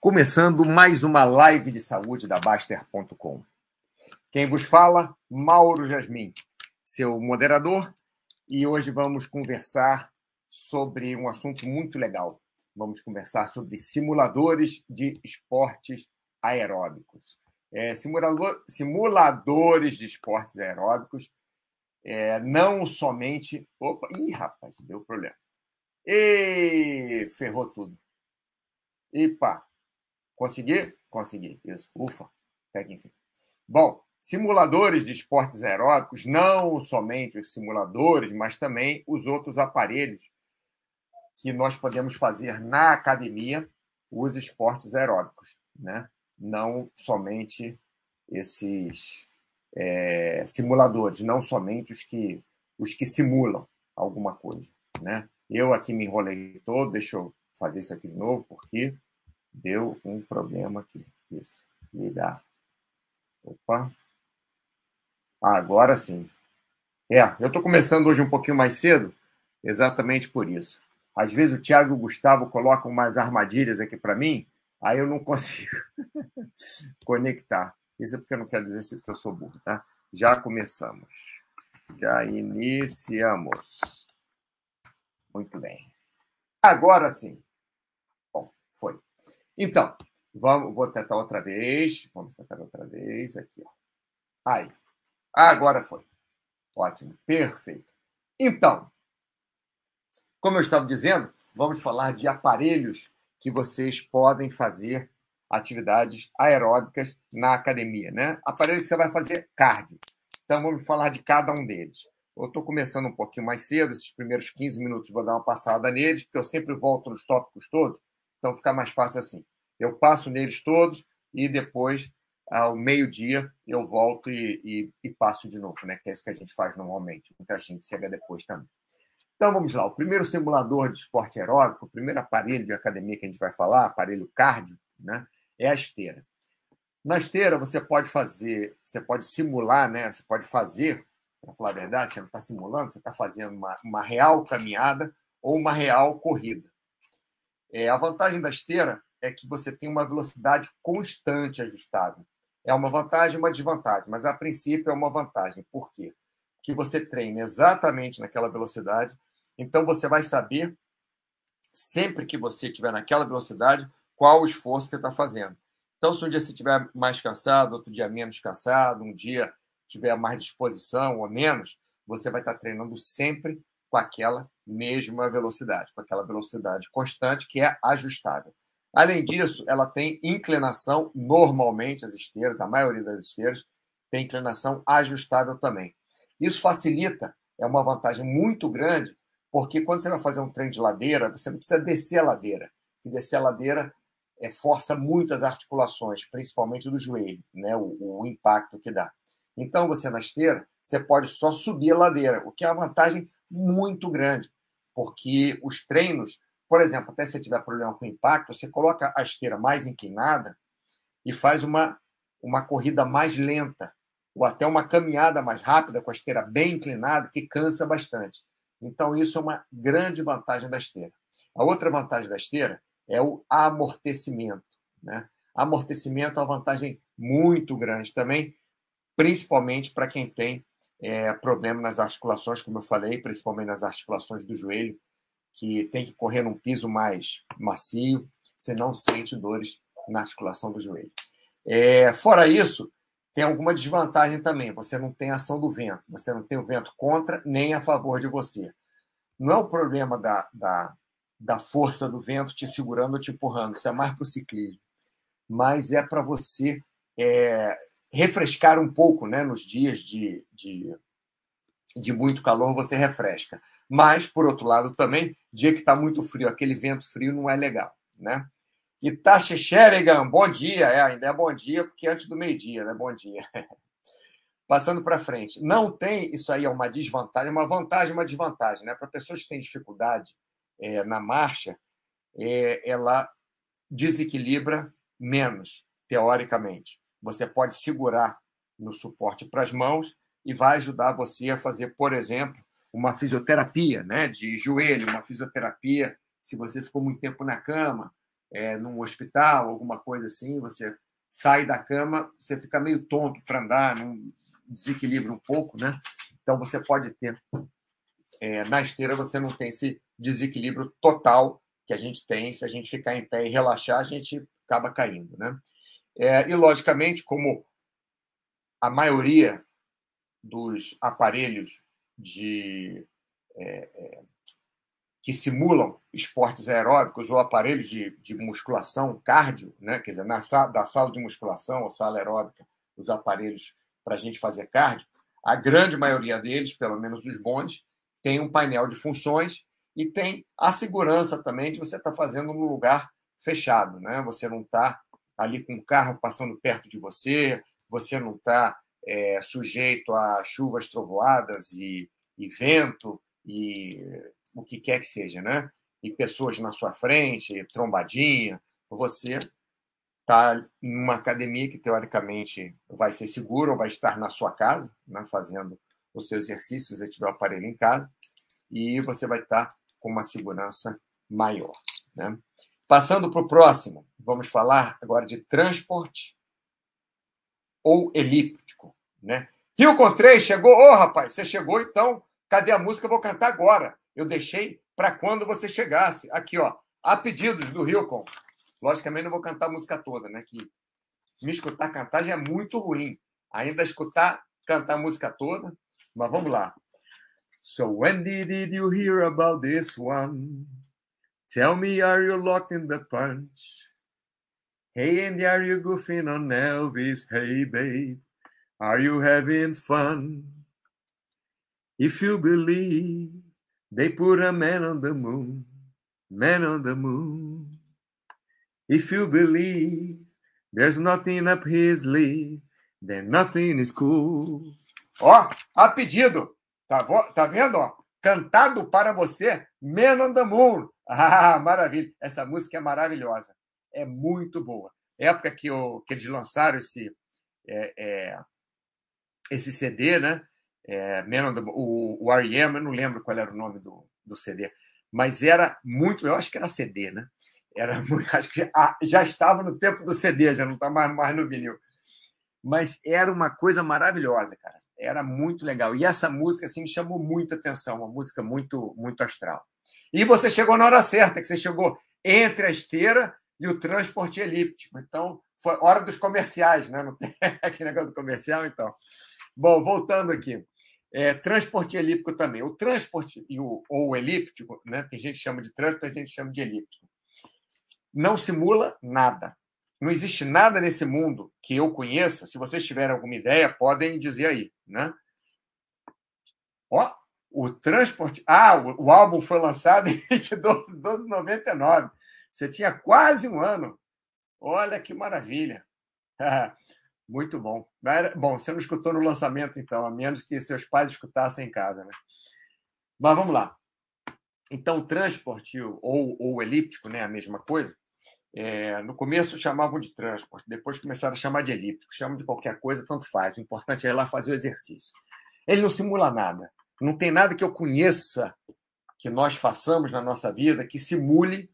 Começando mais uma live de saúde da Baster.com. Quem vos fala, Mauro Jasmin, seu moderador, e hoje vamos conversar sobre um assunto muito legal. Vamos conversar sobre simuladores de esportes aeróbicos. É, simulador, simuladores de esportes aeróbicos, é, não somente. Opa, ih, rapaz, deu problema. E ferrou tudo. Epa, consegui? Consegui, isso. Ufa, até que enfim. Bom, simuladores de esportes aeróbicos, não somente os simuladores, mas também os outros aparelhos que nós podemos fazer na academia, os esportes aeróbicos, né? não somente esses é, simuladores, não somente os que, os que simulam alguma coisa. Né? Eu aqui me enrolei todo, deixa eu fazer isso aqui de novo, porque deu um problema aqui. Isso, ligar. Opa. Agora sim. É, eu estou começando hoje um pouquinho mais cedo, exatamente por isso. Às vezes o Thiago e o Gustavo colocam umas armadilhas aqui para mim, aí eu não consigo conectar. Isso é porque eu não quero dizer que eu sou burro, tá? Já começamos. Já iniciamos. Muito bem. Agora sim. Então, vamos, vou tentar outra vez. Vamos tentar outra vez aqui. Ó. Aí. Agora foi. Ótimo. Perfeito. Então, como eu estava dizendo, vamos falar de aparelhos que vocês podem fazer atividades aeróbicas na academia, né? Aparelho que você vai fazer cardio. Então vamos falar de cada um deles. Eu estou começando um pouquinho mais cedo, esses primeiros 15 minutos vou dar uma passada neles, porque eu sempre volto nos tópicos todos, então fica mais fácil assim. Eu passo neles todos e depois, ao meio-dia, eu volto e, e, e, passo de novo, né? Que é isso que a gente faz normalmente. Muita gente chega depois também. Então vamos lá. O primeiro simulador de esporte aeróbico, o primeiro aparelho de academia que a gente vai falar, aparelho cardio, né? É a esteira. Na esteira você pode fazer, você pode simular, né? Você pode fazer, para falar a verdade, você não está simulando, você está fazendo uma, uma real caminhada ou uma real corrida. É, a vantagem da esteira é que você tem uma velocidade constante ajustável. É uma vantagem e uma desvantagem, mas a princípio é uma vantagem. Por quê? Que você treina exatamente naquela velocidade então você vai saber, sempre que você estiver naquela velocidade, qual o esforço que está fazendo. Então, se um dia você estiver mais cansado, outro dia menos cansado, um dia tiver mais disposição ou menos, você vai estar treinando sempre com aquela mesma velocidade, com aquela velocidade constante que é ajustável. Além disso, ela tem inclinação, normalmente as esteiras, a maioria das esteiras, tem inclinação ajustável também. Isso facilita, é uma vantagem muito grande porque quando você vai fazer um treino de ladeira, você não precisa descer a ladeira. E descer a ladeira é, força muito as articulações, principalmente do joelho, né? O, o, impacto que dá. Então, você na esteira, você pode só subir a ladeira, o que é uma vantagem muito grande, porque os treinos, por exemplo, até se você tiver problema com impacto, você coloca a esteira mais inclinada e faz uma, uma corrida mais lenta, ou até uma caminhada mais rápida com a esteira bem inclinada, que cansa bastante. Então, isso é uma grande vantagem da esteira. A outra vantagem da esteira é o amortecimento. Né? Amortecimento é uma vantagem muito grande também, principalmente para quem tem é, problema nas articulações, como eu falei, principalmente nas articulações do joelho, que tem que correr num piso mais macio, você não sente dores na articulação do joelho. É, fora isso, tem alguma desvantagem também. Você não tem ação do vento, você não tem o vento contra nem a favor de você. Não é o problema da, da, da força do vento te segurando ou te empurrando, isso é mais para o ciclismo. Mas é para você é, refrescar um pouco, né? Nos dias de, de, de muito calor, você refresca. Mas, por outro lado, também, dia que está muito frio, aquele vento frio não é legal, né? Itachi Sherigan, bom dia. É, ainda é bom dia, porque antes do meio-dia, né? Bom dia. Passando para frente. Não tem, isso aí é uma desvantagem, uma vantagem, uma desvantagem, né? Para pessoas que têm dificuldade é, na marcha, é, ela desequilibra menos, teoricamente. Você pode segurar no suporte para as mãos e vai ajudar você a fazer, por exemplo, uma fisioterapia né, de joelho, uma fisioterapia se você ficou muito tempo na cama, é, num hospital, alguma coisa assim, você sai da cama, você fica meio tonto para andar, num desequilíbrio um pouco, né? Então você pode ter é, na esteira você não tem esse desequilíbrio total que a gente tem se a gente ficar em pé e relaxar, a gente acaba caindo, né? É, e logicamente, como a maioria dos aparelhos de é, é que simulam esportes aeróbicos ou aparelhos de, de musculação, cardio, né? quer dizer, na da sala de musculação ou sala aeróbica, os aparelhos para a gente fazer cardio, a grande maioria deles, pelo menos os bons, tem um painel de funções e tem a segurança também de você estar tá fazendo num lugar fechado, né? Você não está ali com o carro passando perto de você, você não está é, sujeito a chuvas trovoadas e, e vento e o que quer que seja, né? E pessoas na sua frente, trombadinha, você está numa academia que teoricamente vai ser segura ou vai estar na sua casa, né, fazendo o seu exercício, se você tiver o aparelho em casa, e você vai estar com uma segurança maior. Né? Passando para o próximo, vamos falar agora de transporte ou elíptico. Né? Rio Contrei chegou, ô oh, rapaz, você chegou então, cadê a música? Eu vou cantar agora. Eu deixei para quando você chegasse. Aqui, ó, a pedidos do Rio Logicamente, não vou cantar a música toda, né? Que me escutar cantar já é muito ruim. Ainda escutar cantar a música toda, mas vamos lá. So when did you hear about this one? Tell me, are you locked in the punch? Hey, and are you goofing on Elvis? Hey, babe, are you having fun? If you believe they put a man on the moon, man on the moon. If you believe there's nothing up his sleeve, then nothing is cool. Ó, a pedido. Tá, tá vendo? Cantado para você, Man on the Moon. Ah, maravilha. Essa música é maravilhosa. É muito boa. Época que, o, que eles lançaram esse, é, é, esse CD, né? É, the, o, o R.E.M., eu não lembro qual era o nome do, do CD, mas era muito, eu acho que era CD, né? Era muito, acho que já, já estava no tempo do CD, já não está mais, mais no vinil. Mas era uma coisa maravilhosa, cara era muito legal. E essa música assim, me chamou muita atenção, uma música muito, muito astral. E você chegou na hora certa, que você chegou entre a esteira e o transporte elíptico. Então, foi hora dos comerciais, né? Não tem aquele negócio do comercial, então. Bom, voltando aqui. É, transporte elíptico também. O transporte e o, ou o elíptico, né? Tem gente que chama de transporte, tem gente chama de elíptico. Não simula nada. Não existe nada nesse mundo que eu conheça. Se vocês tiverem alguma ideia, podem dizer aí, né? Ó, o transporte. Ah, o, álbum foi lançado em 22 de 99. Você tinha quase um ano. Olha que maravilha. Muito bom. Bom, você não escutou no lançamento, então, a menos que seus pais escutassem em casa, né? Mas vamos lá. Então, transporte ou, ou elíptico, né? A mesma coisa. É, no começo chamavam de transporte, depois começaram a chamar de elíptico, chamam de qualquer coisa, tanto faz. O importante é ir lá fazer o exercício. Ele não simula nada. Não tem nada que eu conheça que nós façamos na nossa vida que simule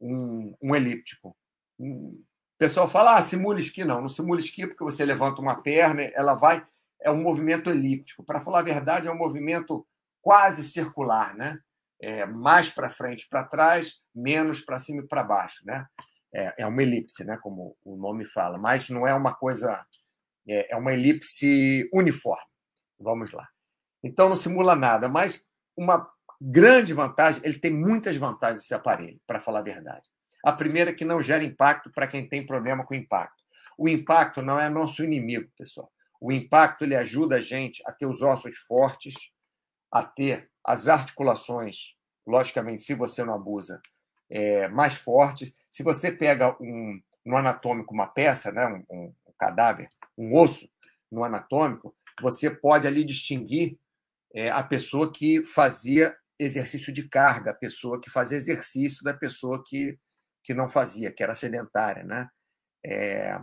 um, um elíptico. o pessoal fala, ah, simula esqui. Não, não simula esqui porque você levanta uma perna, ela vai. É um movimento elíptico. Para falar a verdade, é um movimento quase circular, né? é, mais para frente para trás, menos para cima e para baixo. Né? É, é, uma elipse, né? como o nome fala, mas não é uma coisa. É, é uma elipse uniforme. Vamos lá. Então não simula nada, mas uma grande vantagem, ele tem muitas vantagens esse aparelho, para falar a verdade. A primeira é que não gera impacto para quem tem problema com impacto. O impacto não é nosso inimigo, pessoal. O impacto ele ajuda a gente a ter os ossos fortes, a ter as articulações, logicamente, se você não abusa, é, mais fortes. Se você pega um, no anatômico uma peça, né, um, um, cadáver, um osso no anatômico, você pode ali distinguir é, a pessoa que fazia exercício de carga, a pessoa que fazia exercício da pessoa que, que não fazia, que era sedentária. Né? É,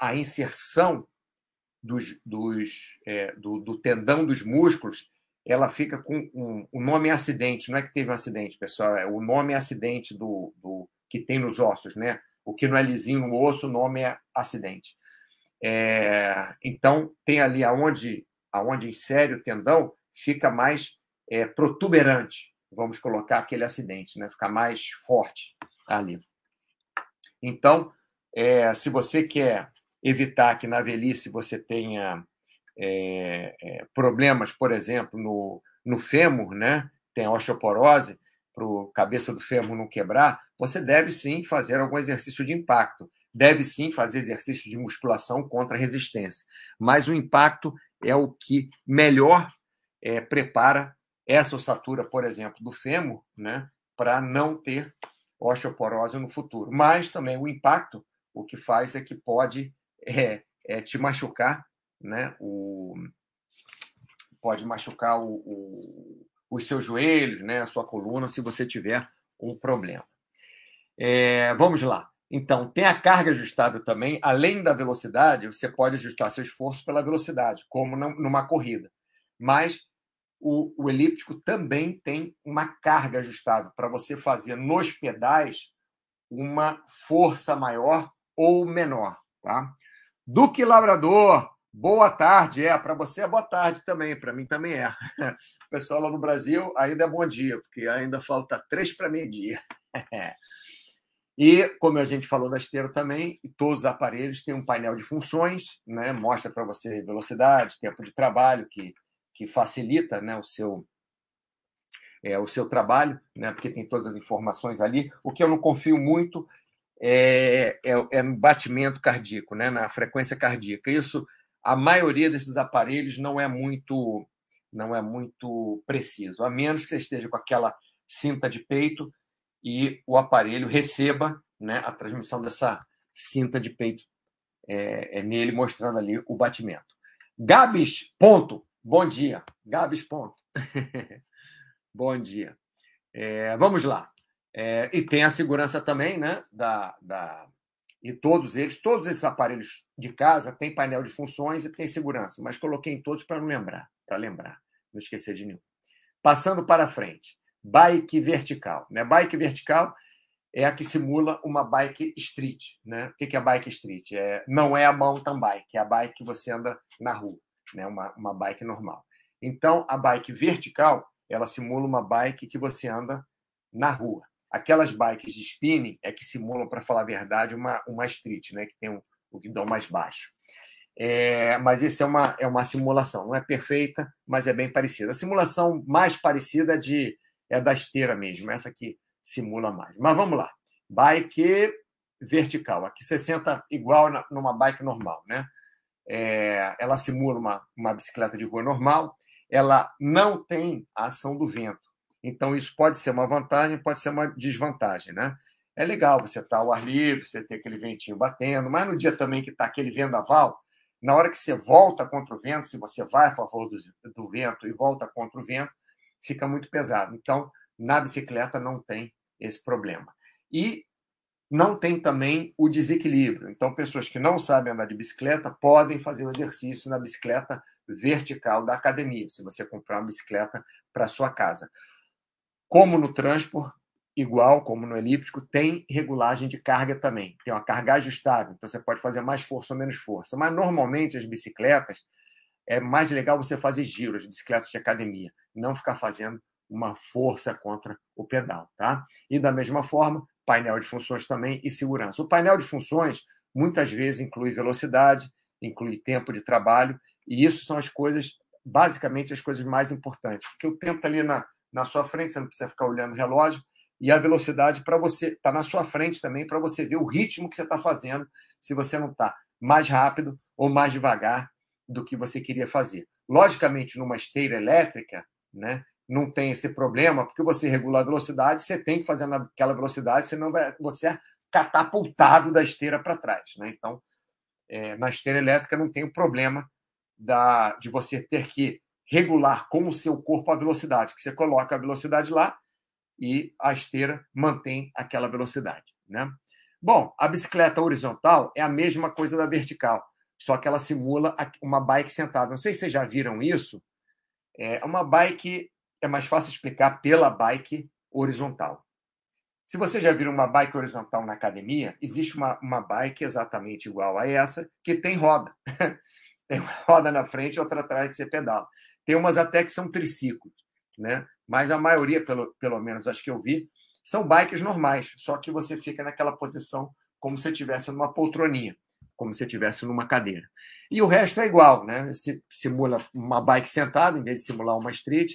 a inserção dos, dos, é, do, do tendão dos músculos ela fica com um, o nome é acidente, não é que teve um acidente, pessoal, é, o nome é acidente do, do, que tem nos ossos, né? O que não é lisinho no osso, o nome é acidente. É, então, tem ali aonde, aonde insere o tendão, fica mais é, protuberante, vamos colocar aquele acidente, né? fica mais forte ali. Então, é, se você quer evitar que na velhice você tenha é, é, problemas, por exemplo, no, no fêmur, né? tem osteoporose, para a cabeça do fêmur não quebrar, você deve sim fazer algum exercício de impacto. Deve sim fazer exercício de musculação contra resistência. Mas o impacto é o que melhor é, prepara essa ossatura, por exemplo, do fêmur, né, para não ter osteoporose no futuro. Mas também o impacto, o que faz é que pode é, é te machucar, né, o, pode machucar o, o, os seus joelhos, né, a sua coluna, se você tiver um problema. É, vamos lá. Então, tem a carga ajustável também. Além da velocidade, você pode ajustar seu esforço pela velocidade, como numa corrida. Mas o, o elíptico também tem uma carga ajustável para você fazer nos pedais uma força maior ou menor. Tá? Duque Labrador, boa tarde. É, para você é boa tarde também, para mim também é. O pessoal lá no Brasil ainda é bom dia, porque ainda falta três para meio-dia. E, como a gente falou da esteira também, todos os aparelhos têm um painel de funções, né? mostra para você velocidade, tempo de trabalho, que que facilita né, o seu é, o seu trabalho, né, porque tem todas as informações ali. O que eu não confio muito é, é, é batimento cardíaco, né, na frequência cardíaca. Isso, a maioria desses aparelhos não é muito não é muito preciso, a menos que você esteja com aquela cinta de peito e o aparelho receba né, a transmissão dessa cinta de peito é, é nele, mostrando ali o batimento. Gabs, ponto. Bom dia, Gabs Ponto. Bom dia. É, vamos lá. É, e tem a segurança também, né? Da, da, e todos eles, todos esses aparelhos de casa têm painel de funções e tem segurança, mas coloquei em todos para não lembrar, para lembrar, não esquecer de nenhum. Passando para frente, bike vertical. Né? Bike vertical é a que simula uma bike street. Né? O que é bike street? É, não é a mountain bike, é a bike que você anda na rua né? uma, uma bike normal. Então, a bike vertical, ela simula uma bike que você anda na rua. Aquelas bikes de spinning é que simulam, para falar a verdade, uma, uma street, né? que tem um, o guidão mais baixo. É, mas isso é uma, é uma simulação, não é perfeita, mas é bem parecida. A simulação mais parecida de, é da esteira mesmo, essa aqui simula mais. Mas vamos lá. Bike vertical. Aqui você senta igual na, numa bike normal, né? É, ela simula uma, uma bicicleta de rua normal, ela não tem a ação do vento. Então, isso pode ser uma vantagem, pode ser uma desvantagem, né? É legal você estar tá ao ar livre, você ter aquele ventinho batendo, mas no dia também que está aquele vendaval, na hora que você volta contra o vento, se você vai a favor do, do vento e volta contra o vento, fica muito pesado. Então, na bicicleta não tem esse problema. E não tem também o desequilíbrio. Então, pessoas que não sabem andar de bicicleta podem fazer o exercício na bicicleta vertical da academia, se você comprar uma bicicleta para sua casa. Como no transporte, igual como no elíptico, tem regulagem de carga também. Tem uma carga ajustável, então você pode fazer mais força ou menos força. Mas normalmente as bicicletas é mais legal você fazer giros, bicicletas de academia, não ficar fazendo uma força contra o pedal, tá? E da mesma forma, painel de funções também e segurança. O painel de funções muitas vezes inclui velocidade, inclui tempo de trabalho, e isso são as coisas, basicamente, as coisas mais importantes, porque o tempo está ali na, na sua frente, você não precisa ficar olhando o relógio, e a velocidade para você está na sua frente também, para você ver o ritmo que você está fazendo, se você não está mais rápido ou mais devagar do que você queria fazer. Logicamente, numa esteira elétrica, né, não tem esse problema, porque você regula a velocidade, você tem que fazer naquela velocidade, senão vai, você é catapultado da esteira para trás. Né? Então, é, na esteira elétrica não tem o problema da, de você ter que regular com o seu corpo a velocidade, que você coloca a velocidade lá e a esteira mantém aquela velocidade. Né? Bom, a bicicleta horizontal é a mesma coisa da vertical, só que ela simula uma bike sentada. Não sei se vocês já viram isso. É uma bike é mais fácil explicar pela bike horizontal. Se você já viu uma bike horizontal na academia, existe uma, uma bike exatamente igual a essa, que tem roda. tem uma roda na frente e outra atrás que você pedala. Tem umas até que são triciclos, né? mas a maioria, pelo, pelo menos as que eu vi, são bikes normais, só que você fica naquela posição como se estivesse numa poltroninha, como se estivesse numa cadeira. E o resto é igual, né? Simula uma bike sentada, em vez de simular uma street.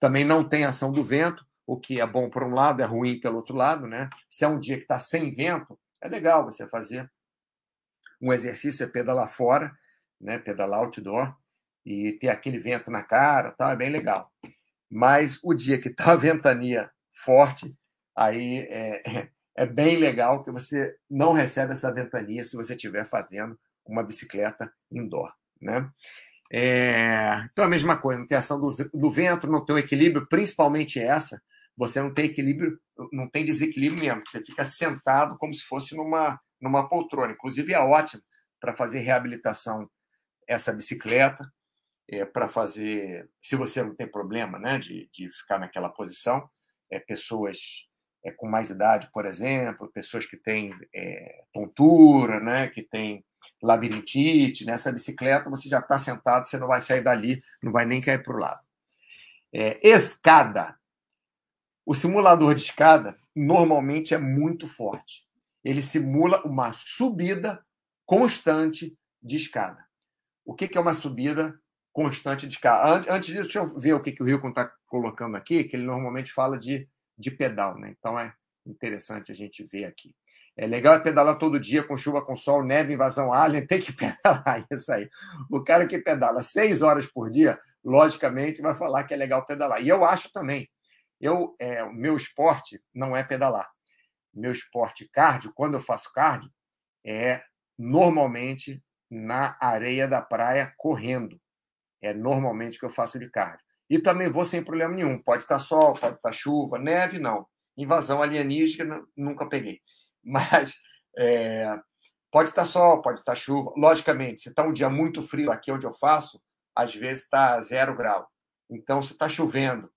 Também não tem ação do vento, o que é bom por um lado, é ruim pelo outro lado, né? Se é um dia que está sem vento, é legal você fazer um exercício, é pedalar fora, né? Pedalar outdoor e ter aquele vento na cara, tá? É bem legal. Mas o dia que está ventania forte, aí é, é bem legal que você não recebe essa ventania se você estiver fazendo uma bicicleta indoor, né? É, então, a mesma coisa, não tem ação do, do não tem um equilíbrio, principalmente essa, você não tem equilíbrio, não tem desequilíbrio mesmo, você fica sentado como se fosse numa, numa poltrona. Inclusive, é ótimo para fazer reabilitação essa bicicleta, é, para fazer, se você não tem problema né, de, de ficar naquela posição, é, pessoas é, com mais idade, por exemplo, pessoas que têm é, tontura, né, que têm labirintite, nessa bicicleta você já está sentado, você não vai sair dali, não vai nem cair para o lado. É, escada. O simulador de escada normalmente é muito forte. Ele simula uma subida constante de escada. O que é uma subida constante de escada? Antes disso, deixa eu ver o que, que o Rio está colocando aqui, que ele normalmente fala de, de pedal. Né? Então é interessante a gente ver aqui. É legal é pedalar todo dia, com chuva, com sol, neve, invasão alien, tem que pedalar isso aí. O cara que pedala seis horas por dia, logicamente, vai falar que é legal pedalar. E eu acho também. Eu, é, o meu esporte não é pedalar. Meu esporte cardio, quando eu faço cardio, é normalmente na areia da praia correndo. É normalmente que eu faço de cardio. E também vou sem problema nenhum. Pode estar sol, pode estar chuva, neve, não. Invasão alienígena, nunca peguei. Mas é, pode estar sol, pode estar chuva. Logicamente, se está um dia muito frio aqui onde eu faço, às vezes está zero grau. Então, se está chovendo,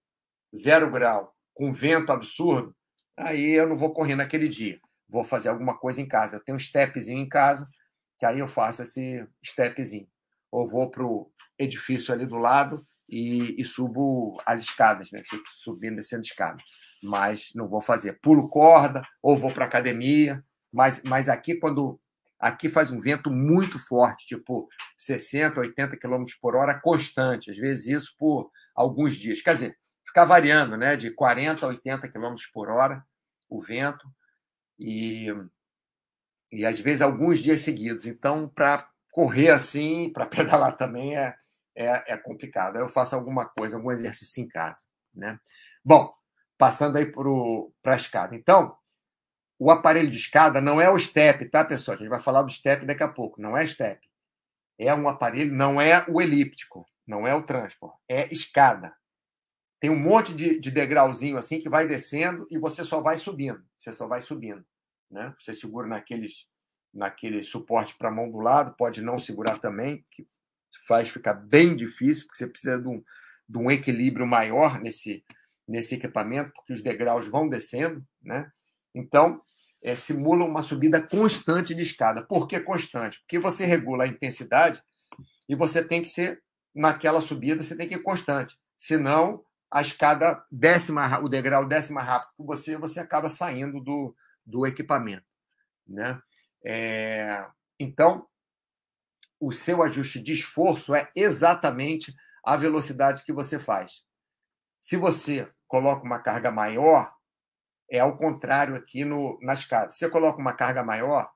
zero grau, com vento absurdo, aí eu não vou correr naquele dia. Vou fazer alguma coisa em casa. Eu tenho um stepzinho em casa, que aí eu faço esse stepzinho. Ou vou para o edifício ali do lado e, e, subo as escadas, né? Fico subindo e descendo escada mas não vou fazer. Pulo corda ou vou para academia, mas, mas aqui quando aqui faz um vento muito forte, tipo 60, 80 km por hora constante, às vezes isso por alguns dias. Quer dizer, ficar variando, né, de 40 a 80 km por hora o vento e e às vezes alguns dias seguidos. Então, para correr assim, para pedalar também é, é, é complicado. Aí eu faço alguma coisa, algum exercício em casa, né? Bom, passando aí para a escada. Então, o aparelho de escada não é o step, tá, pessoal? A gente vai falar do step daqui a pouco. Não é step. É um aparelho, não é o elíptico, não é o transport, é escada. Tem um monte de, de degrauzinho assim que vai descendo e você só vai subindo. Você só vai subindo. Né? Você segura naqueles, naquele suporte para a mão do lado, pode não segurar também, que faz ficar bem difícil, porque você precisa de um, de um equilíbrio maior nesse, nesse equipamento, porque os degraus vão descendo, né? Então, é, simula uma subida constante de escada. Por que constante? Porque você regula a intensidade e você tem que ser, naquela subida, você tem que ir constante. Senão, a escada desce mais, o degrau desce mais rápido que você, você acaba saindo do, do equipamento. Né? É, então, o seu ajuste de esforço é exatamente a velocidade que você faz. Se você coloca uma carga maior, é ao contrário aqui no, na escada. Se você coloca uma carga maior,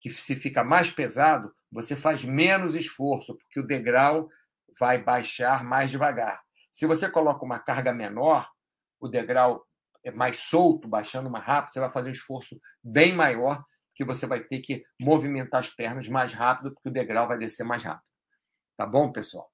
que se fica mais pesado, você faz menos esforço, porque o degrau vai baixar mais devagar. Se você coloca uma carga menor, o degrau é mais solto, baixando mais rápido, você vai fazer um esforço bem maior, que você vai ter que movimentar as pernas mais rápido, porque o degrau vai descer mais rápido. Tá bom, pessoal?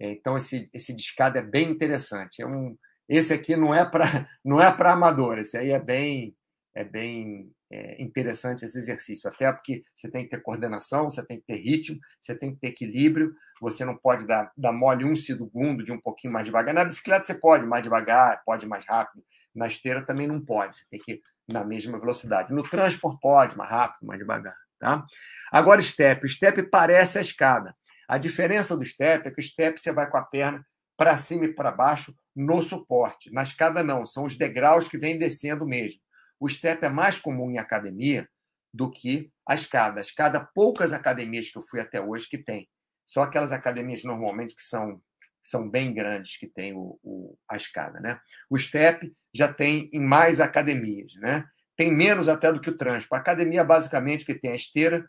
É, então, esse, esse discado é bem interessante. É um, esse aqui não é para é amador, esse aí é bem é bem é, interessante esse exercício, até porque você tem que ter coordenação, você tem que ter ritmo, você tem que ter equilíbrio, você não pode dar, dar mole um segundo de um pouquinho mais devagar. Na bicicleta você pode mais devagar, pode mais rápido, na esteira também não pode, você tem que na mesma velocidade. No transport pode, mais rápido, mais devagar. Tá? Agora, step. O step parece a escada. A diferença do step é que o step você vai com a perna para cima e para baixo no suporte. Na escada, não. São os degraus que vêm descendo mesmo. O step é mais comum em academia do que a escada. A escada, poucas academias que eu fui até hoje que tem. Só aquelas academias normalmente que são são bem grandes que tem o, o, a escada. Né? O STEP já tem em mais academias. Né? Tem menos até do que o Transpo. A academia, basicamente, que tem a esteira,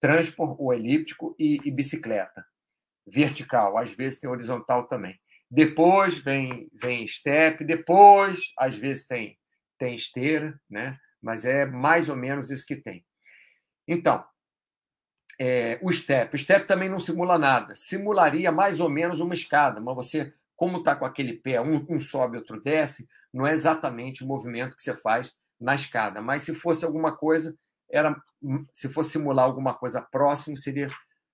Transpo, o elíptico e, e bicicleta. Vertical, às vezes tem horizontal também. Depois vem, vem step, depois, às vezes, tem, tem esteira, né? mas é mais ou menos isso que tem. Então, é, o step. O step também não simula nada. Simularia mais ou menos uma escada, mas você, como está com aquele pé, um, um sobe, outro desce, não é exatamente o movimento que você faz na escada. Mas se fosse alguma coisa, era se fosse simular alguma coisa próximo, seria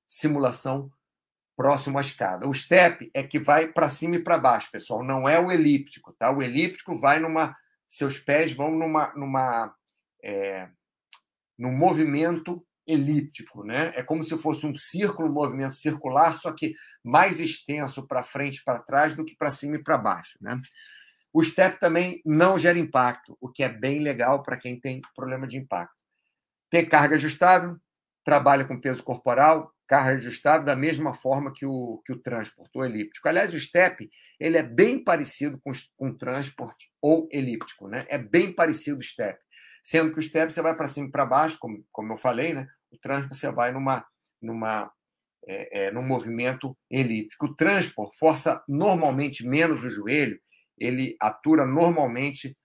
simulação próximo à escada. O step é que vai para cima e para baixo, pessoal, não é o elíptico, tá? O elíptico vai numa seus pés vão numa numa é, num movimento elíptico, né? É como se fosse um círculo, um movimento circular, só que mais extenso para frente e para trás do que para cima e para baixo, né? O step também não gera impacto, o que é bem legal para quem tem problema de impacto. Tem carga ajustável, trabalha com peso corporal, carga ajustável da mesma forma que o, que o transporte, o elíptico. Aliás, o step ele é bem parecido com, o transporte ou elíptico, né? É bem parecido o step. Sendo que o step você vai para cima e para baixo, como, como eu falei, né? O transport você vai numa, numa, é, é, num movimento elíptico. O transport força normalmente menos o joelho, ele atura normalmente.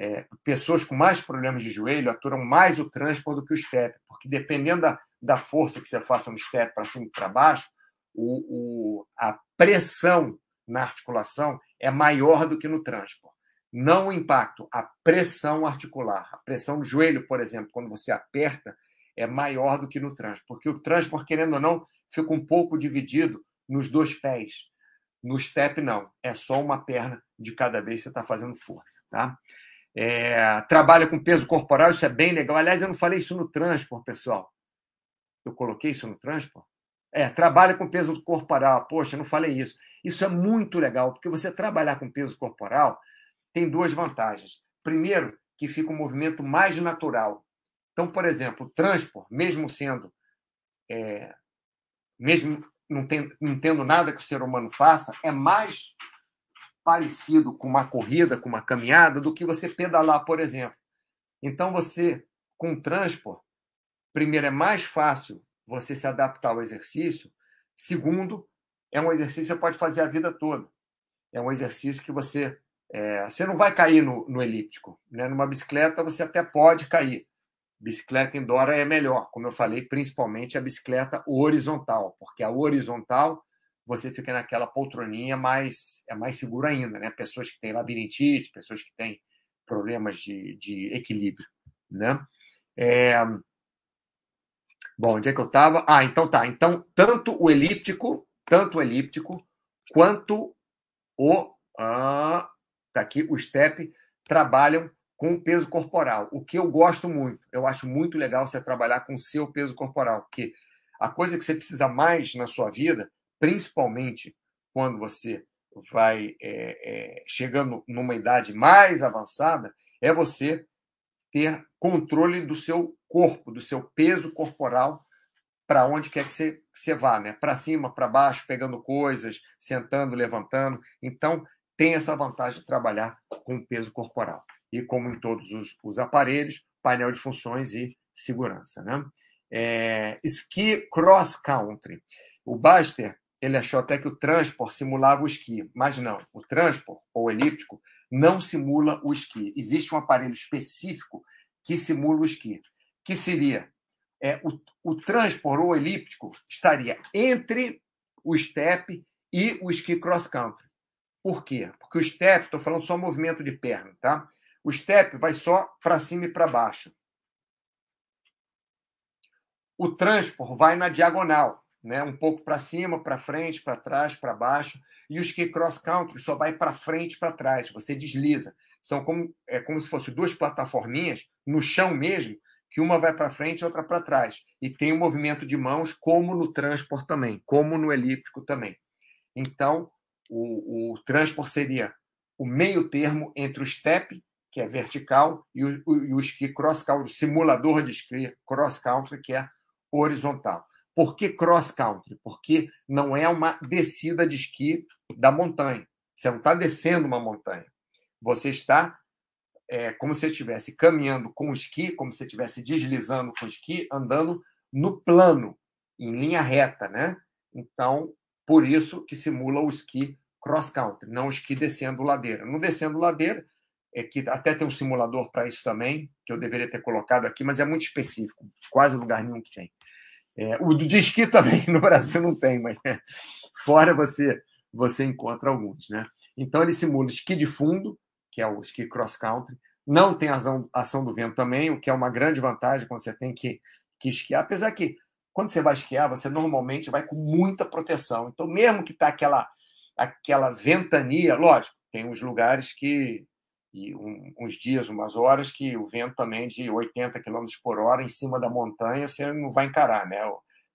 É, pessoas com mais problemas de joelho aturam mais o transport do que o step, porque dependendo da, da força que você faça no step para cima e para baixo, o, o, a pressão na articulação é maior do que no transport não o impacto, a pressão articular. A pressão no joelho, por exemplo, quando você aperta, é maior do que no transporte, porque o transporte, querendo ou não, fica um pouco dividido nos dois pés. No step, não. É só uma perna de cada vez que você está fazendo força. Tá? É, trabalha com peso corporal, isso é bem legal. Aliás, eu não falei isso no transporte, pessoal. Eu coloquei isso no transporte? É, trabalha com peso corporal. Poxa, eu não falei isso. Isso é muito legal, porque você trabalhar com peso corporal tem duas vantagens. Primeiro, que fica um movimento mais natural. Então, por exemplo, o transport, mesmo sendo, é, mesmo não, tem, não tendo nada que o ser humano faça, é mais parecido com uma corrida, com uma caminhada, do que você pedalar, por exemplo. Então, você, com o transport, primeiro, é mais fácil você se adaptar ao exercício. Segundo, é um exercício que você pode fazer a vida toda. É um exercício que você é, você não vai cair no, no elíptico. Né? Numa bicicleta você até pode cair. Bicicleta indoor é melhor, como eu falei, principalmente a bicicleta horizontal, porque a horizontal você fica naquela poltroninha mais é mais seguro ainda, né? Pessoas que têm labirintite, pessoas que têm problemas de, de equilíbrio, né? É... Bom, onde é que eu estava? Ah, então tá. Então, tanto o elíptico, tanto o elíptico, quanto o ah, Tá aqui, o STEP trabalham com o peso corporal, o que eu gosto muito. Eu acho muito legal você trabalhar com o seu peso corporal, porque a coisa que você precisa mais na sua vida, principalmente quando você vai é, é, chegando numa idade mais avançada, é você ter controle do seu corpo, do seu peso corporal para onde quer que você, que você vá, né? Para cima, para baixo, pegando coisas, sentando, levantando. Então, tem essa vantagem de trabalhar com peso corporal. E como em todos os, os aparelhos, painel de funções e segurança. Né? É, ski cross country. O Baster ele achou até que o transport simulava o esqui, mas não. O transport, ou elíptico, não simula o esqui. Existe um aparelho específico que simula o esqui, que seria é, o, o transport ou elíptico estaria entre o step e o esqui cross country. Por quê? Porque o step, estou falando só movimento de perna, tá? O step vai só para cima e para baixo. O transport vai na diagonal, né? Um pouco para cima, para frente, para trás, para baixo. E o ski cross country só vai para frente para trás. Você desliza. São como, é como se fossem duas plataforminhas no chão mesmo, que uma vai para frente e outra para trás. E tem o um movimento de mãos, como no transport também, como no elíptico também. Então, o, o transport seria o meio termo entre o step, que é vertical, e o, o, e o esqui cross-country, simulador de esqui cross-country, que é horizontal. Por que cross-country? Porque não é uma descida de esqui da montanha. Você não está descendo uma montanha. Você está é, como se estivesse caminhando com o esqui, como se estivesse deslizando com o esqui, andando no plano, em linha reta, né? Então, por isso que simula o esqui cross country, não o esqui descendo ladeira. No descendo ladeira, é que até tem um simulador para isso também, que eu deveria ter colocado aqui, mas é muito específico, quase lugar nenhum que tem. É, o de esqui também no Brasil não tem, mas né? fora você você encontra alguns, né? Então ele simula esqui de fundo, que é o esqui cross country. Não tem ação, ação do vento também, o que é uma grande vantagem quando você tem que, que esquiar. Apesar que, quando você vai esquiar, você normalmente vai com muita proteção. Então, mesmo que está aquela, aquela ventania, lógico, tem uns lugares que, e um, uns dias, umas horas, que o vento também de 80 km por hora em cima da montanha, você não vai encarar, né?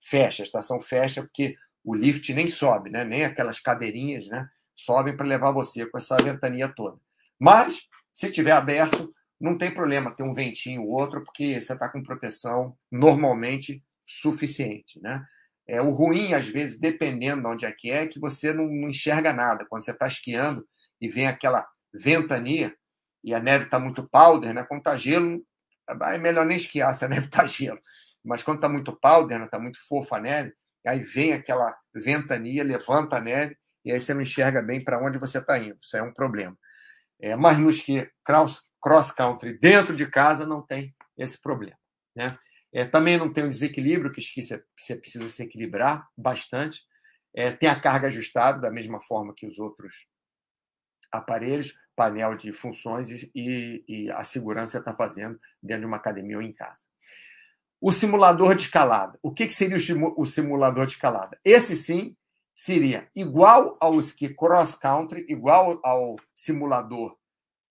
Fecha, a estação fecha, porque o lift nem sobe, né? nem aquelas cadeirinhas né? sobem para levar você com essa ventania toda. Mas, se tiver aberto, não tem problema ter um ventinho ou outro, porque você está com proteção normalmente suficiente. Né? É, o ruim, às vezes, dependendo de onde é que é, é que você não, enxerga nada. Quando você está esquiando e vem aquela ventania e a neve está muito powder, né? quando está gelo, é melhor nem esquiar se a neve está gelo. Mas quando está muito powder, está né? muito fofa a neve, aí vem aquela ventania, levanta a neve, e aí você não enxerga bem para onde você está indo. Isso é um problema. É, mas no esqui cross-country dentro de casa não tem esse problema. Né? É, também não tem um desequilíbrio, que esqui você, precisa se equilibrar bastante. É, tem a carga ajustável, da mesma forma que os outros aparelhos, painel de funções e, e a segurança está fazendo dentro de uma academia ou em casa. O simulador de escalada. O que, que seria o simulador de escalada? Esse sim seria igual ao esqui cross country, igual ao simulador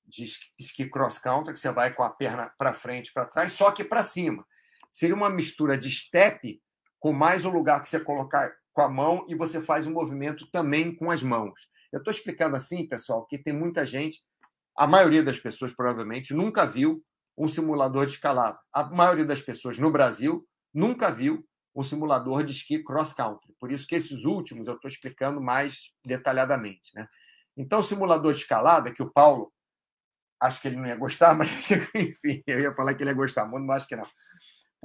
de esqui cross country, que você vai com a perna para frente, para trás, só que para cima. Seria uma mistura de step com mais um lugar que você colocar com a mão e você faz um movimento também com as mãos. Eu estou explicando assim, pessoal, que tem muita gente, a maioria das pessoas provavelmente nunca viu um simulador de escalada. A maioria das pessoas no Brasil nunca viu um simulador de esqui cross-country. Por isso que esses últimos eu estou explicando mais detalhadamente. Né? Então, o simulador de escalada, que o Paulo, acho que ele não ia gostar, mas enfim, eu ia falar que ele ia gostar mas acho que não.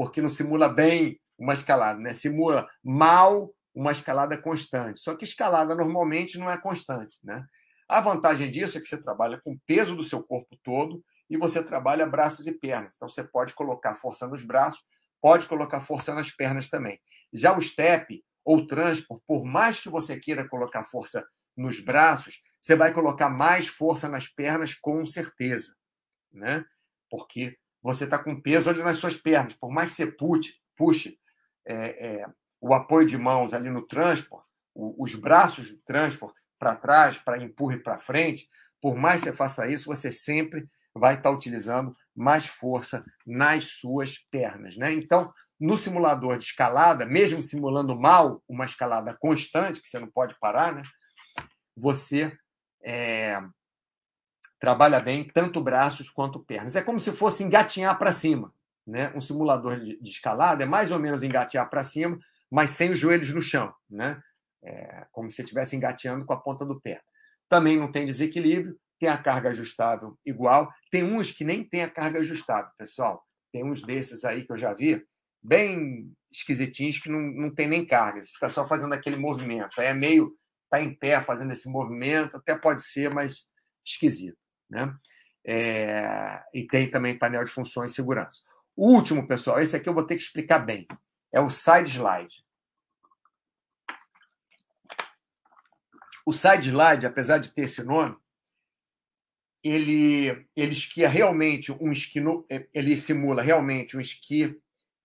Porque não simula bem uma escalada, né? simula mal uma escalada constante. Só que escalada normalmente não é constante. Né? A vantagem disso é que você trabalha com o peso do seu corpo todo e você trabalha braços e pernas. Então, você pode colocar força nos braços pode colocar força nas pernas também. Já o step ou transport, por mais que você queira colocar força nos braços, você vai colocar mais força nas pernas com certeza, né? Porque você está com peso ali nas suas pernas. Por mais que você puxe, puxe é, é, o apoio de mãos ali no transport, o, os braços do transport para trás, para empurre para frente, por mais que você faça isso, você sempre vai estar utilizando mais força nas suas pernas. Né? Então, no simulador de escalada, mesmo simulando mal uma escalada constante, que você não pode parar, né? você é, trabalha bem tanto braços quanto pernas. É como se fosse engatinhar para cima. Né? Um simulador de, de, escalada é mais ou menos engatear para cima, mas sem os joelhos no chão. Né? É, como se estivesse engateando com a ponta do pé. Também não tem desequilíbrio, tem a carga ajustável igual. Tem uns que nem tem a carga ajustável, pessoal. Tem uns desses aí que eu já vi, bem esquisitinhos, que não, não tem nem carga. Você fica só fazendo aquele movimento. Aí é meio. Está em pé fazendo esse movimento, até pode ser, mas esquisito. Né? É, e tem também painel de funções e segurança. O último, pessoal, esse aqui eu vou ter que explicar bem. É o side slide. O side slide, apesar de ter esse nome, ele, ele esquia realmente um esqui, no, ele simula realmente um esqui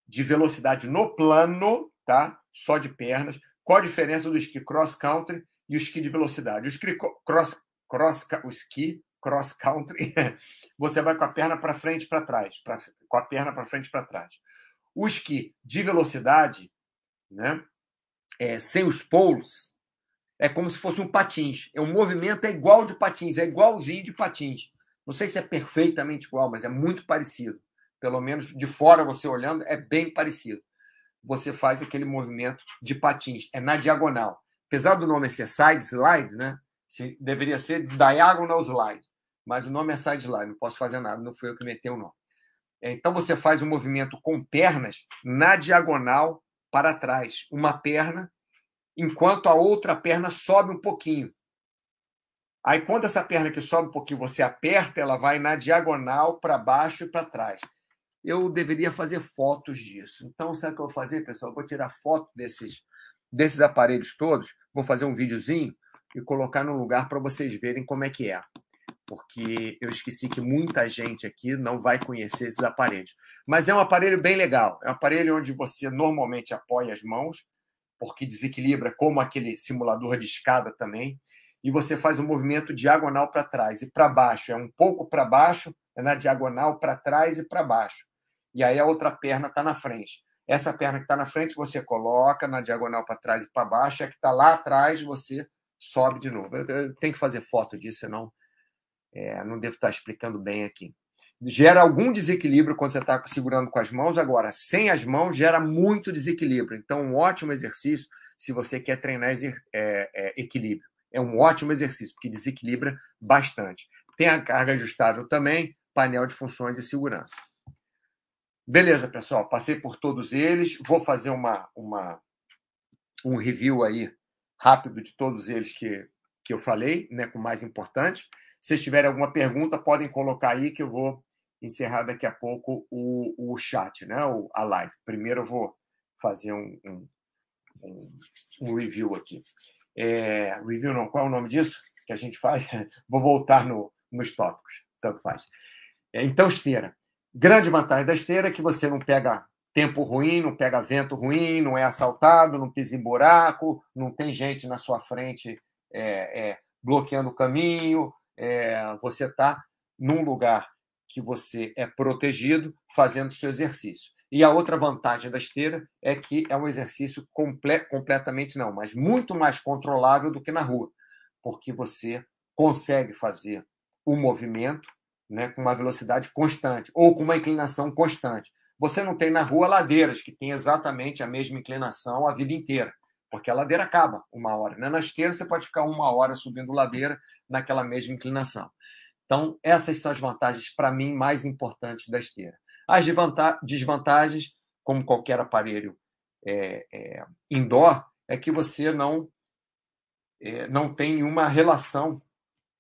de velocidade no plano, tá? Só de pernas. Qual a diferença do esqui cross country e o esqui de velocidade? O esqui cross, cross o esqui cross country, você vai com a perna para frente para trás, pra, com a perna para frente para trás. O esqui de velocidade, né, é, sem os polos, é como se fosse um patins. É um movimento é igual de patins, é igualzinho de patins. Não sei se é perfeitamente igual, mas é muito parecido. Pelo menos de fora você olhando, é bem parecido. Você faz aquele movimento de patins, é na diagonal. Apesar do nome ser side slide, né? Se, deveria ser diagonal slide, mas o nome é side slide, não posso fazer nada, não fui eu que meti o nome. Então você faz um movimento com pernas na diagonal para trás, uma perna, enquanto a outra perna sobe um pouquinho. Aí, quando essa perna que sobe um pouquinho você aperta, ela vai na diagonal para baixo e para trás. Eu deveria fazer fotos disso. Então, sabe o que eu vou fazer, pessoal? Eu vou tirar foto desses, desses aparelhos todos, vou fazer um videozinho e colocar no lugar para vocês verem como é que é. Porque eu esqueci que muita gente aqui não vai conhecer esses aparelhos. Mas é um aparelho bem legal. É um aparelho onde você normalmente apoia as mãos, porque desequilibra como aquele simulador de escada também e você faz um movimento diagonal para trás e para baixo. É um pouco para baixo, é na diagonal para trás e para baixo. E aí a outra perna está na frente. Essa perna que está na frente você coloca na diagonal para trás e para baixo, a que está lá atrás você sobe de novo. Eu tenho que fazer foto disso, senão é, não devo estar explicando bem aqui. Gera algum desequilíbrio quando você está segurando com as mãos, agora, sem as mãos, gera muito desequilíbrio. Então, um ótimo exercício se você quer treinar é, é, equilíbrio é um ótimo exercício, porque desequilibra bastante. Tem a carga ajustável também, painel de funções e segurança. Beleza, pessoal, passei por todos eles. Vou fazer uma, uma, um review aí rápido de todos eles que, que eu falei, né, com mais importantes. Se vocês tiverem alguma pergunta, podem colocar aí que eu vou encerrar daqui a pouco o, o chat, né, o, a live. Primeiro eu vou fazer um, um, um, um review aqui é, review não, qual é o nome disso que a gente faz? Vou voltar no, nos tópicos, tanto faz. É, então, esteira. Grande vantagem da esteira é que você não pega tempo ruim, não pega vento ruim, não é assaltado, não pisa em buraco, não tem gente na sua frente é, é, bloqueando o caminho, é, você está num lugar que você é protegido fazendo seu exercício. E a outra vantagem da esteira é que é um exercício comple completamente não, mas muito mais controlável do que na rua, porque você consegue fazer o movimento né, com uma velocidade constante ou com uma inclinação constante. Você não tem na rua ladeiras que têm exatamente a mesma inclinação a vida inteira, porque a ladeira acaba uma hora. Né? Na esteira você pode ficar uma hora subindo ladeira naquela mesma inclinação. Então, essas são as vantagens, para mim, mais importantes da esteira. As desvantagens, como qualquer aparelho é, é, indoor, é que você não, é, não tem nenhuma relação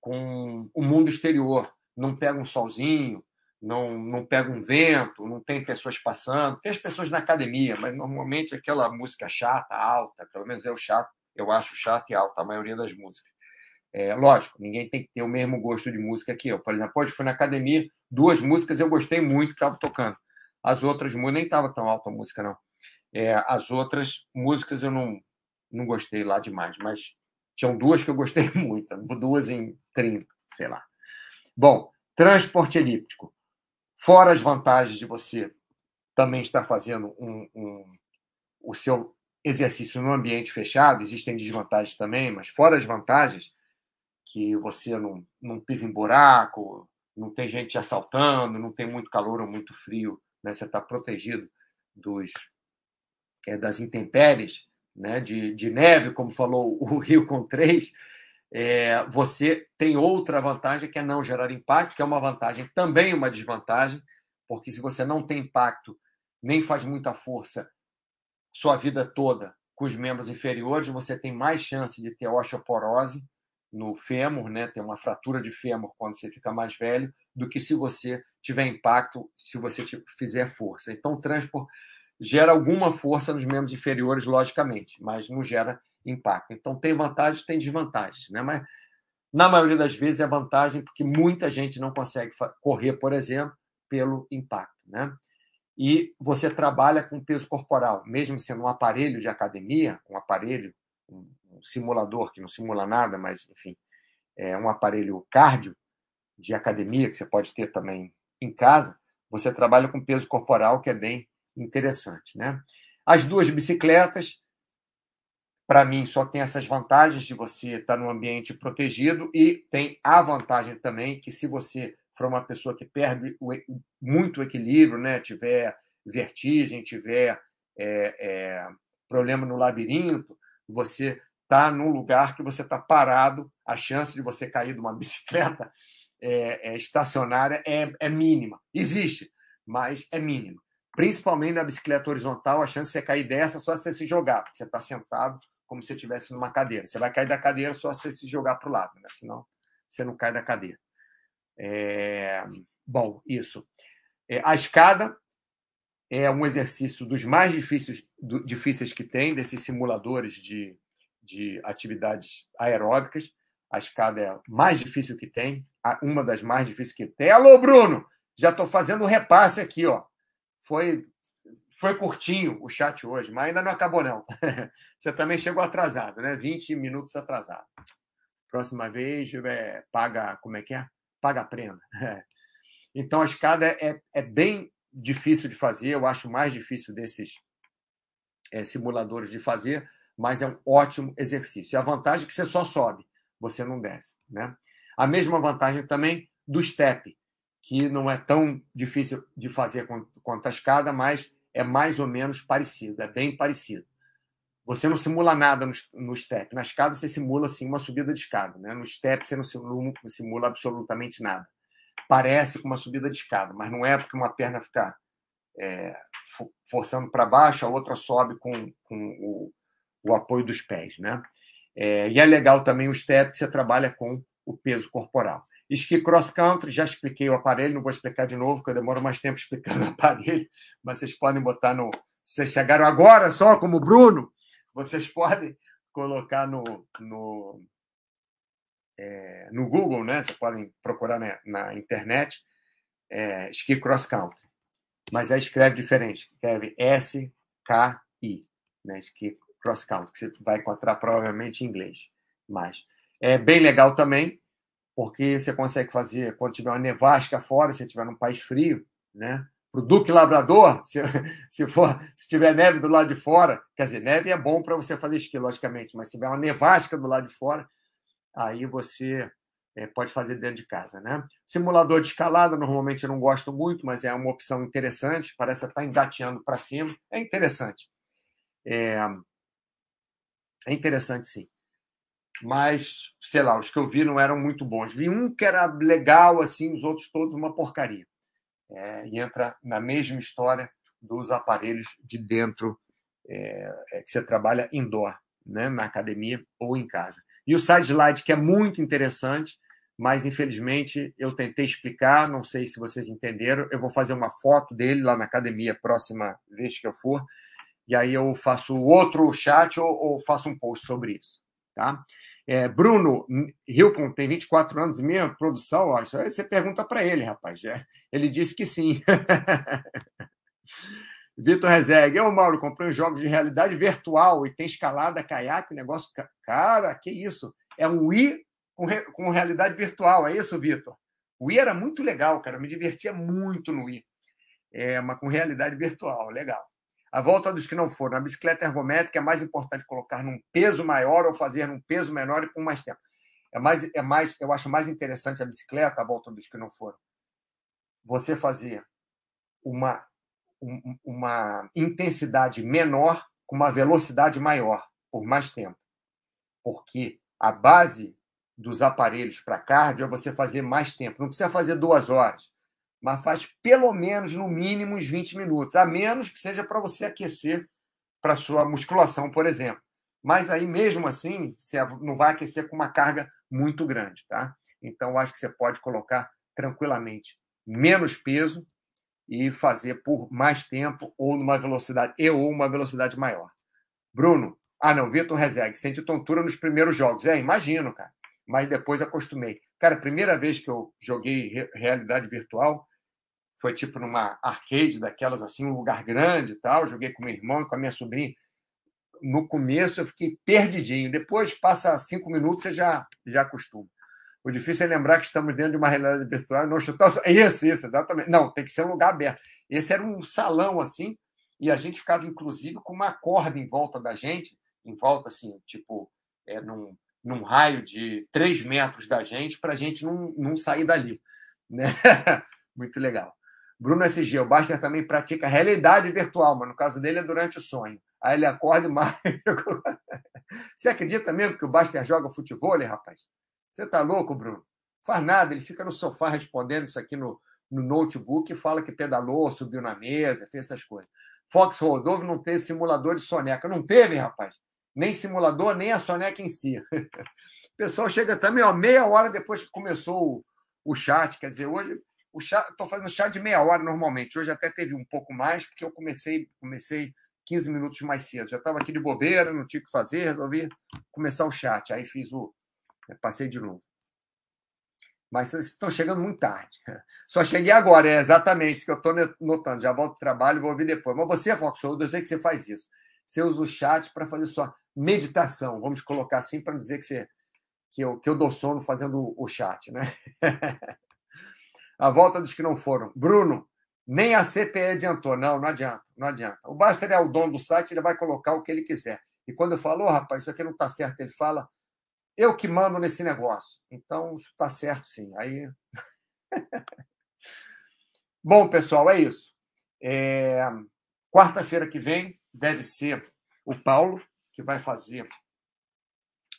com o mundo exterior. Não pega um solzinho, não, não pega um vento, não tem pessoas passando. Tem as pessoas na academia, mas normalmente aquela música chata, alta, pelo menos eu chato, eu acho chato e alta a maioria das músicas. É, lógico, ninguém tem que ter o mesmo gosto de música que eu. Por exemplo, hoje fui na academia, duas músicas eu gostei muito que estavam tocando. As outras nem estava tão alta a música, não. É, as outras músicas eu não, não gostei lá demais, mas tinham duas que eu gostei muito, duas em 30, sei lá. Bom, transporte elíptico. Fora as vantagens de você também estar fazendo um, um, o seu exercício no ambiente fechado, existem desvantagens também, mas fora as vantagens, que você não, não pisa em buraco, não tem gente assaltando, não tem muito calor ou muito frio, né? você está protegido dos, é, das intempéries, né? de, de neve, como falou o Rio com três, é, você tem outra vantagem que é não gerar impacto, que é uma vantagem também uma desvantagem, porque se você não tem impacto, nem faz muita força sua vida toda com os membros inferiores, você tem mais chance de ter osteoporose, no fêmur, né, tem uma fratura de fêmur quando você fica mais velho, do que se você tiver impacto, se você fizer força. Então, o transport gera alguma força nos membros inferiores, logicamente, mas não gera impacto. Então, tem vantagens, tem desvantagens, né? Mas na maioria das vezes é vantagem porque muita gente não consegue correr, por exemplo, pelo impacto, né? E você trabalha com peso corporal, mesmo sendo um aparelho de academia, um aparelho, um simulador que não simula nada, mas enfim, é um aparelho cardio, de academia, que você pode ter também em casa, você trabalha com peso corporal, que é bem interessante. Né? As duas bicicletas, para mim, só tem essas vantagens de você estar num ambiente protegido e tem a vantagem também que se você for uma pessoa que perde muito equilíbrio, né? tiver vertigem, tiver é, é, problema no labirinto, você está num lugar que você está parado, a chance de você cair de uma bicicleta é, é, estacionária é, é mínima. Existe, mas é mínima. Principalmente na bicicleta horizontal, a chance de você cair dessa é só você se jogar, porque você está sentado como se estivesse numa cadeira. Você vai cair da cadeira só se você se jogar para o lado, né? senão você não cai da cadeira. É... Bom, isso. É, a escada é um exercício dos mais difíceis, do, difíceis que tem, desses simuladores de, de atividades aeróbicas. A escada é a mais difícil que tem, uma das mais difíceis que tem. Alô, Bruno! Já estou fazendo o repasse aqui, ó. Foi, foi curtinho o chat hoje, mas ainda não acabou, não. Você também chegou atrasado, né? 20 minutos atrasado. Próxima vez, é, paga, como é que é? Paga a prenda. Então, a escada é, é bem difícil de fazer, eu acho mais difícil desses é, simuladores de fazer, mas é um ótimo exercício. E a vantagem é que você só sobe, você não desce. Né? A mesma vantagem também do step, que não é tão difícil de fazer quanto a escada, mas é mais ou menos parecido, é bem parecido. Você não simula nada no, step. Na escada, você simula assim, uma subida de escada. Né? No step, você não simula, simula absolutamente nada parece com uma subida de escada, mas não é porque uma perna fica é, forçando para baixo, a outra sobe com, com o, o, apoio dos pés. Né? É, e é legal também o step que você trabalha com o peso corporal. Esqui cross country, já expliquei o aparelho, não vou explicar de novo, porque eu demoro mais tempo explicando o aparelho, mas vocês podem botar no. Vocês chegaram agora só como Bruno, vocês podem colocar no, no, é, no Google, né? Vocês podem procurar na, na internet é, ski cross country, mas aí escreve diferente, escreve S K I, né? Ski cross country, que você vai encontrar provavelmente em inglês. Mas é bem legal também, porque você consegue fazer quando tiver uma nevasca fora, se tiver num país frio, né? Para o Duque Labrador, se, se for, se tiver neve do lado de fora, quer dizer, neve é bom para você fazer esqui, logicamente, mas se tiver uma nevasca do lado de fora, aí você é, pode fazer dentro de casa. Né? Simulador de escalada, normalmente eu não gosto muito, mas é uma opção interessante, parece estar engateando para cima. É interessante. É, é interessante, sim. Mas, sei lá, os que eu vi não eram muito bons. Vi um que era legal, assim, os outros todos uma porcaria. É, e entra na mesma história dos aparelhos de dentro é, é que você trabalha indoor, né, na academia ou em casa. E o side slide, que é muito interessante, mas infelizmente eu tentei explicar, não sei se vocês entenderam. Eu vou fazer uma foto dele lá na academia próxima vez que eu for, e aí eu faço outro chat ou, ou faço um post sobre isso. Tá? É, Bruno Hilton tem 24 anos e meio, produção, ó, você pergunta para ele, rapaz. É, ele disse que sim. Vitor Rezegue, eu, Mauro, comprei uns jogos de realidade virtual e tem escalada, caiaque, negócio. Cara, que isso? É um Wii com, re... com realidade virtual, é isso, Vitor? O Wii era muito legal, cara, eu me divertia muito no Wii. É, mas com realidade virtual, legal. A volta dos que não foram. A bicicleta ergométrica é mais importante colocar num peso maior ou fazer num peso menor e com mais tempo. É mais, é mais, eu acho mais interessante a bicicleta, a volta dos que não foram. Você fazer uma uma intensidade menor com uma velocidade maior por mais tempo. Porque a base dos aparelhos para cardio é você fazer mais tempo. Não precisa fazer duas horas, mas faz pelo menos, no mínimo, uns 20 minutos, a menos que seja para você aquecer para sua musculação, por exemplo. Mas aí, mesmo assim, você não vai aquecer com uma carga muito grande, tá? Então, acho que você pode colocar tranquilamente menos peso e fazer por mais tempo ou numa velocidade e ou uma velocidade maior. Bruno, ah não, Vitor Rezeg, senti tontura nos primeiros jogos. É, imagino, cara. Mas depois acostumei. Cara, a primeira vez que eu joguei realidade virtual foi tipo numa arcade daquelas assim, um lugar grande e tal. Joguei com meu irmão e com a minha sobrinha. No começo eu fiquei perdidinho. Depois passa cinco minutos você já já acostuma. O difícil é lembrar que estamos dentro de uma realidade virtual não. Isso, isso, exatamente. Não, tem que ser um lugar aberto. Esse era um salão assim, e a gente ficava, inclusive, com uma corda em volta da gente, em volta, assim, tipo, é, num, num raio de três metros da gente, para a gente não, não sair dali. Né? Muito legal. Bruno SG, o Baster também pratica realidade virtual, mas no caso dele é durante o sonho. Aí ele acorda e mais. Você acredita mesmo que o Baster joga futebol, rapaz? Você tá louco, Bruno? Faz nada, ele fica no sofá respondendo isso aqui no, no notebook e fala que pedalou, subiu na mesa, fez essas coisas. Fox Rodolfo não teve simulador de soneca. Não teve, rapaz. Nem simulador, nem a soneca em si. O pessoal chega também, ó, meia hora depois que começou o, o chat. Quer dizer, hoje o estou fazendo chat de meia hora normalmente. Hoje até teve um pouco mais, porque eu comecei, comecei 15 minutos mais cedo. Já estava aqui de bobeira, não tinha o que fazer, resolvi começar o chat. Aí fiz o. Passei de novo. Mas vocês estão chegando muito tarde. Só cheguei agora, é exatamente isso que eu estou notando. Já volto ao trabalho vou ouvir depois. Mas você, Fox eu sei que você faz isso. Você usa o chat para fazer sua meditação. Vamos colocar assim para dizer que, você, que, eu, que eu dou sono fazendo o chat, né? a volta dos que não foram. Bruno, nem a CPE adiantou. Não, não adianta, não adianta. O Baster é o dono do site, ele vai colocar o que ele quiser. E quando eu falo, oh, rapaz, isso aqui não está certo, ele fala, eu que mando nesse negócio. Então, está certo, sim. Aí. Bom, pessoal, é isso. É... Quarta-feira que vem deve ser o Paulo, que vai fazer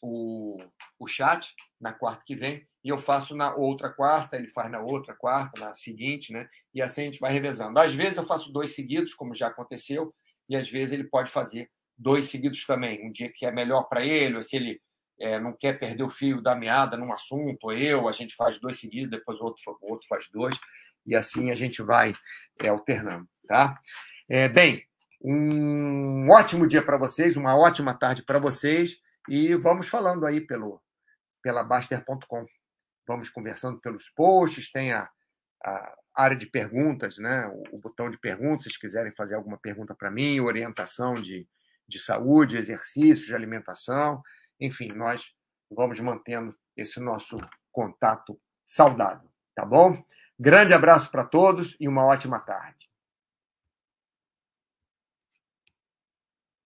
o, o chat na quarta que vem, e eu faço na outra quarta, ele faz na outra quarta, na seguinte, né? E assim a gente vai revezando. Às vezes eu faço dois seguidos, como já aconteceu, e às vezes ele pode fazer dois seguidos também. Um dia que é melhor para ele, ou se ele é, não quer perder o fio da meada num assunto, ou eu, a gente faz dois seguidos, depois o outro, o outro faz dois, e assim a gente vai é, alternando, tá? É, bem, um ótimo dia para vocês, uma ótima tarde para vocês, e vamos falando aí pelo, pela Baster.com. Vamos conversando pelos posts, tem a, a área de perguntas, né? O, o, botão de perguntas, se quiserem fazer alguma pergunta para mim, orientação de, de saúde, exercícios, de alimentação. Enfim, nós vamos mantendo esse nosso contato saudável, tá bom? Grande abraço para todos e uma ótima tarde.